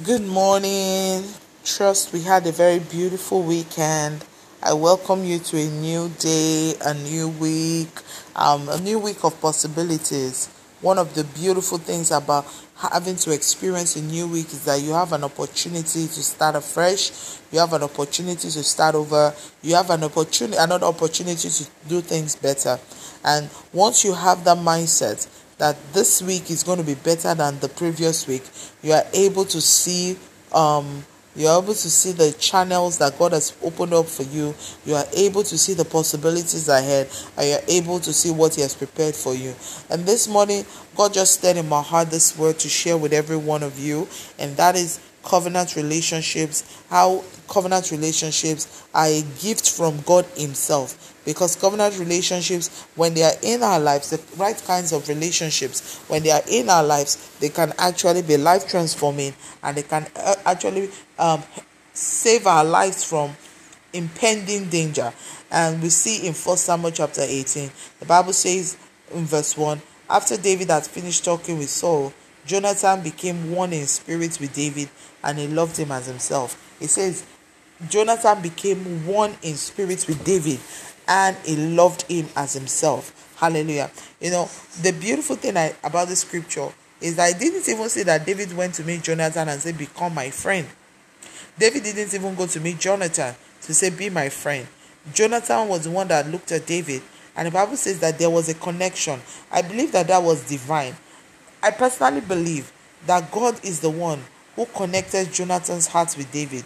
Good morning. Trust we had a very beautiful weekend. I welcome you to a new day, a new week, um, a new week of possibilities. One of the beautiful things about having to experience a new week is that you have an opportunity to start afresh. You have an opportunity to start over. You have an opportunity, another opportunity to do things better. And once you have that mindset, that this week is going to be better than the previous week, you are able to see um, you're able to see the channels that God has opened up for you. You are able to see the possibilities ahead, and you're able to see what He has prepared for you. And this morning, God just stirred in my heart this word to share with every one of you, and that is covenant relationships, how covenant relationships are a gift from God Himself. Because covenant relationships, when they are in our lives, the right kinds of relationships, when they are in our lives, they can actually be life transforming and they can uh, actually um, save our lives from impending danger. And we see in First Samuel chapter 18, the Bible says in verse 1 after David had finished talking with Saul, Jonathan became one in spirit with David and he loved him as himself. It says, Jonathan became one in spirit with David and he loved him as himself. Hallelujah. You know, the beautiful thing I, about the scripture is that I didn't even say that David went to meet Jonathan and say, Become my friend. David didn't even go to meet Jonathan to say, Be my friend. Jonathan was the one that looked at David, and the Bible says that there was a connection. I believe that that was divine. I personally believe that God is the one who connected Jonathan's heart with David.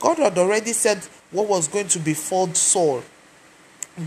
God had already said what was going to befall Saul.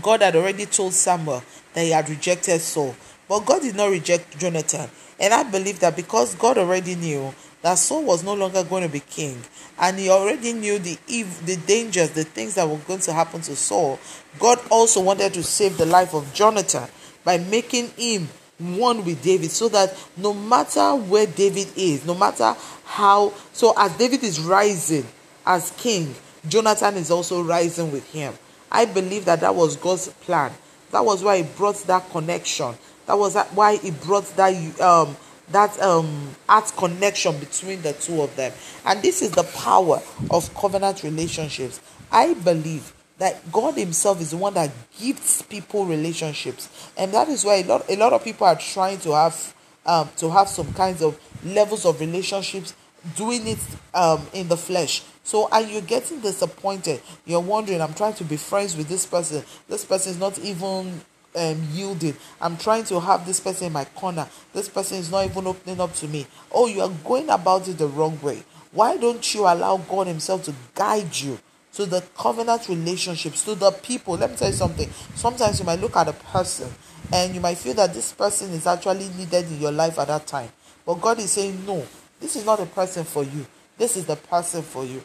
God had already told Samuel that he had rejected Saul. But God did not reject Jonathan. And I believe that because God already knew that Saul was no longer going to be king, and he already knew the ev- the dangers, the things that were going to happen to Saul, God also wanted to save the life of Jonathan by making him one with David so that no matter where David is, no matter how, so as David is rising as king, Jonathan is also rising with him. I believe that that was God's plan. That was why he brought that connection. That was why he brought that um that um art connection between the two of them. And this is the power of covenant relationships. I believe that God Himself is the one that gives people relationships, and that is why a lot a lot of people are trying to have um, to have some kinds of levels of relationships, doing it um, in the flesh. So are you getting disappointed? You're wondering, I'm trying to be friends with this person. This person is not even um, yielding. I'm trying to have this person in my corner. This person is not even opening up to me. Oh, you are going about it the wrong way. Why don't you allow God Himself to guide you? To the covenant relationships, to the people. Let me tell you something. Sometimes you might look at a person and you might feel that this person is actually needed in your life at that time. But God is saying, no, this is not the person for you. This is the person for you.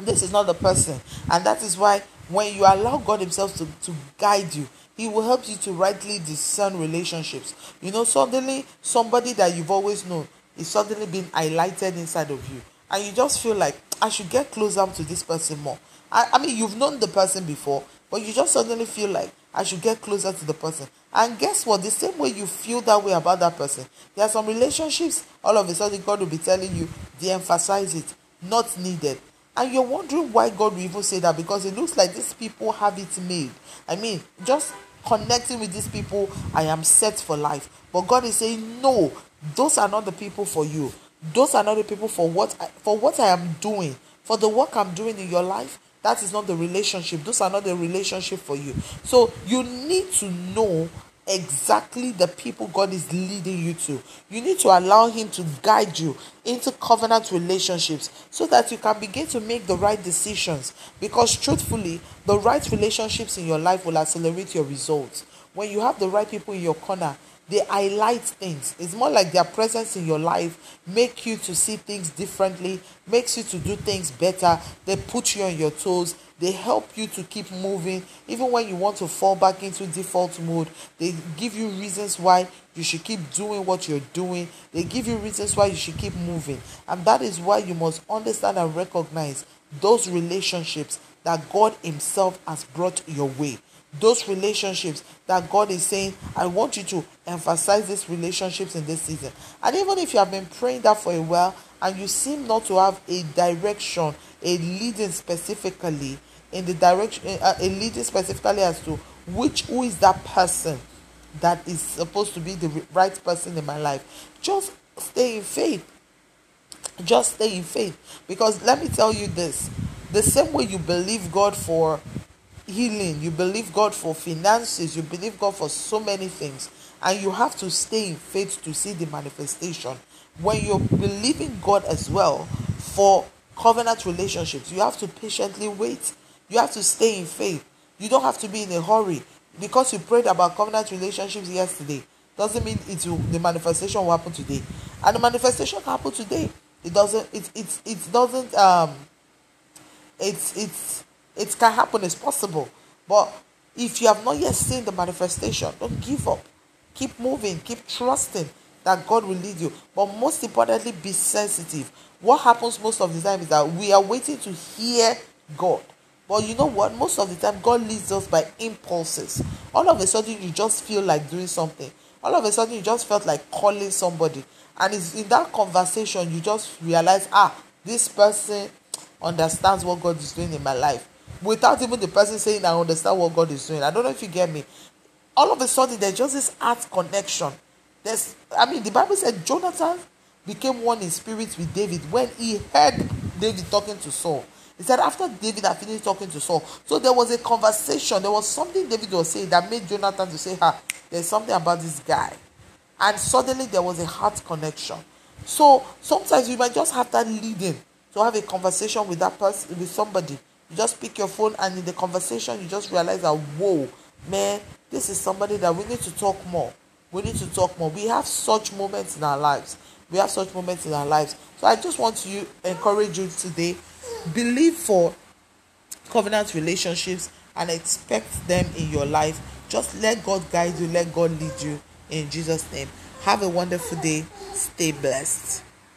This is not the person. And that is why when you allow God Himself to, to guide you, He will help you to rightly discern relationships. You know, suddenly somebody that you've always known is suddenly being highlighted inside of you and you just feel like I should get closer to this person more. I, I mean, you've known the person before, but you just suddenly feel like I should get closer to the person. And guess what? The same way you feel that way about that person, there are some relationships, all of a sudden, God will be telling you, de emphasize it, not needed. And you're wondering why God will even say that because it looks like these people have it made. I mean, just connecting with these people, I am set for life. But God is saying, no, those are not the people for you those are not the people for what I, for what I am doing, for the work I'm doing in your life. That is not the relationship. Those are not the relationship for you. So you need to know exactly the people God is leading you to. You need to allow Him to guide you into covenant relationships so that you can begin to make the right decisions. Because truthfully, the right relationships in your life will accelerate your results. When you have the right people in your corner, they highlight things. It's more like their presence in your life make you to see things differently makes you to do things better. They put you on your toes. They help you to keep moving. Even when you want to fall back into default mode they give you reasons why you should keep doing what you're doing. They give you reasons why you should keep moving. And that is why you must understand and recognize those relationships that god himself has brought your way those relationships that God is saying, I want you to emphasize these relationships in this season. And even if you have been praying that for a while and you seem not to have a direction, a leading specifically in the direction, uh, a leading specifically as to which who is that person that is supposed to be the right person in my life. Just stay in faith. Just stay in faith. Because let me tell you this the same way you believe God for healing, you believe God for finances, you believe God for so many things, and you have to stay in faith to see the manifestation. When you're believing God as well for covenant relationships, you have to patiently wait. You have to stay in faith. You don't have to be in a hurry because you prayed about covenant relationships yesterday doesn't mean it will the manifestation will happen today and the manifestation can happen today it doesn't it it, it doesn't um it's it's it can happen it's possible but if you have not yet seen the manifestation don't give up keep moving keep trusting that god will lead you but most importantly be sensitive what happens most of the time is that we are waiting to hear god but you know what? Most of the time, God leads us by impulses. All of a sudden, you just feel like doing something. All of a sudden, you just felt like calling somebody. And it's in that conversation, you just realize, ah, this person understands what God is doing in my life. Without even the person saying, I understand what God is doing. I don't know if you get me. All of a sudden, there's just this heart connection. There's, I mean, the Bible said Jonathan became one in spirit with David when he heard David talking to Saul. He said after David had finished talking to Saul, so there was a conversation. There was something David was saying that made Jonathan to say, "Ha, there's something about this guy," and suddenly there was a heart connection. So sometimes you might just have that leading to have a conversation with that person, with somebody. You just pick your phone, and in the conversation, you just realize that, whoa, man, this is somebody that we need to talk more. We need to talk more. We have such moments in our lives. We have such moments in our lives. So I just want to encourage you today believe for covenant relationships and expect them in your life. Just let God guide you, let God lead you in Jesus' name. Have a wonderful day. Stay blessed.